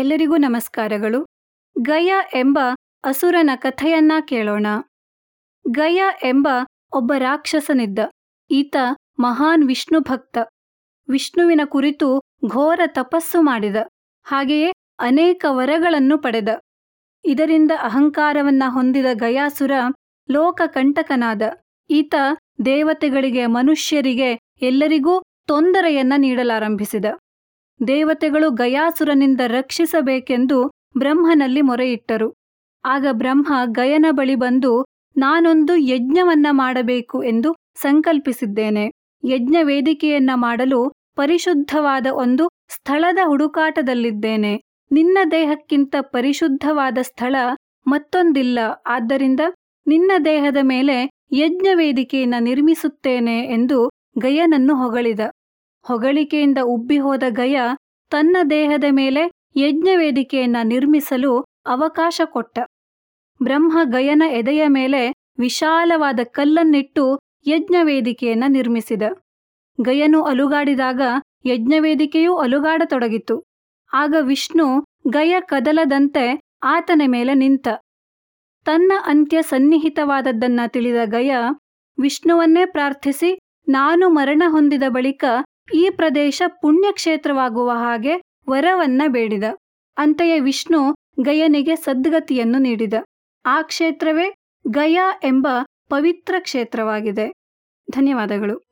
ಎಲ್ಲರಿಗೂ ನಮಸ್ಕಾರಗಳು. ಗಯ ಎಂಬ ಅಸುರನ ಕಥೆಯನ್ನ ಕೇಳೋಣ. ಗಯ ಎಂಬ ಒಬ್ಬ ರಾಕ್ಷಸನಿದ್ದ. ಈತ ಮಹಾನ್ ವಿಷ್ಣು ಭಕ್ತ. ವಿಷ್ಣುವಿನ ಕುರಿತು ಘೋರ ತಪಸ್ಸು ಮಾಡಿದ. ಹಾಗೆಯೇ ಅನೇಕ ವರಗಳನ್ನು ಪಡೆದ. ಇದರಿಂದ ಅಹಂಕಾರವನ್ನ ಹೊಂದಿದ ಗಯಾಸುರ ಲೋಕಕಂಟಕನಾದ ಈತ ದೇವತೆಗಳಿಗೆ ಮನುಷ್ಯರಿಗೆ ಎಲ್ಲರಿಗೂ ತೊಂದರೆಯನ್ನ ನೀಡಲಾರಂಭಿಸಿದ. ದೇವತೆಗಳು ಗಯಾಸುರನಿಂದ ರಕ್ಷಿಸಬೇಕೆಂದು ಬ್ರಹ್ಮನಲ್ಲಿ ಮೊರೆಯಿಟ್ಟರು. ಆಗ ಬ್ರಹ್ಮ ಗಯನ ಬಳಿ ಬಂದು, ನಾನೊಂದು ಯಜ್ಞವನ್ನ ಮಾಡಬೇಕು ಎಂದು ಸಂಕಲ್ಪಿಸಿದ್ದೇನೆ. ಯಜ್ಞ ವೇದಿಕೆಯನ್ನ ಮಾಡಲು ಪರಿಶುದ್ಧವಾದ ಒಂದು ಸ್ಥಳದ ಹುಡುಕಾಟದಲ್ಲಿದ್ದೇನೆ. ನಿನ್ನ ದೇಹಕ್ಕಿಂತ ಪರಿಶುದ್ಧವಾದ ಸ್ಥಳ ಮತ್ತೊಂದಿಲ್ಲ. ಆದ್ದರಿಂದ ನಿನ್ನ ದೇಹದ ಮೇಲೆ ಯಜ್ಞ ವೇದಿಕೆಯನ್ನ ನಿರ್ಮಿಸುತ್ತೇನೆ ಎಂದು ಗಯನನ್ನು ಹೊಗಳಿದ. ಹೊಗಳಿಕೆಯಿಂದ ಉಬ್ಬಿಹೋದ ಗಯ ತನ್ನ ದೇಹದ ಮೇಲೆ ಯಜ್ಞವೇದಿಕೆಯನ್ನ ನಿರ್ಮಿಸಲು ಅವಕಾಶ ಕೊಟ್ಟ. ಬ್ರಹ್ಮ ಗಯನ ಎದೆಯ ಮೇಲೆ ವಿಶಾಲವಾದ ಕಲ್ಲನ್ನಿಟ್ಟು ಯಜ್ಞವೇದಿಕೆಯನ್ನ ನಿರ್ಮಿಸಿದ. ಗಯನು ಅಲುಗಾಡಿದಾಗ ಯಜ್ಞವೇದಿಕೆಯೂ ಅಲುಗಾಡತೊಡಗಿತು ಆಗ ವಿಷ್ಣು ಗಯ ಕದಲದಂತೆ ಆತನ ಮೇಲೆ ನಿಂತ. ತನ್ನ ಅಂತ್ಯ ಸನ್ನಿಹಿತವಾದದ್ದನ್ನ ತಿಳಿದ ಗಯ, ವಿಷ್ಣುವನ್ನೇ ಪ್ರಾರ್ಥಿಸಿ ನಾನು ಮರಣ ಹೊಂದಿದ ಬಳಿಕ ಈ ಪ್ರದೇಶ ಪುಣ್ಯಕ್ಷೇತ್ರವಾಗುವ ಹಾಗೆ ವರವನ್ನ ಬೇಡಿದ. ಅಂತೆಯೇ ವಿಷ್ಣು ಗಯನಿಗೆ ಸದ್ಗತಿಯನ್ನು ನೀಡಿದ. ಆ ಕ್ಷೇತ್ರವೇ ಗಯಾ ಎಂಬ ಪವಿತ್ರ ಕ್ಷೇತ್ರವಾಗಿದೆ. ಧನ್ಯವಾದಗಳು.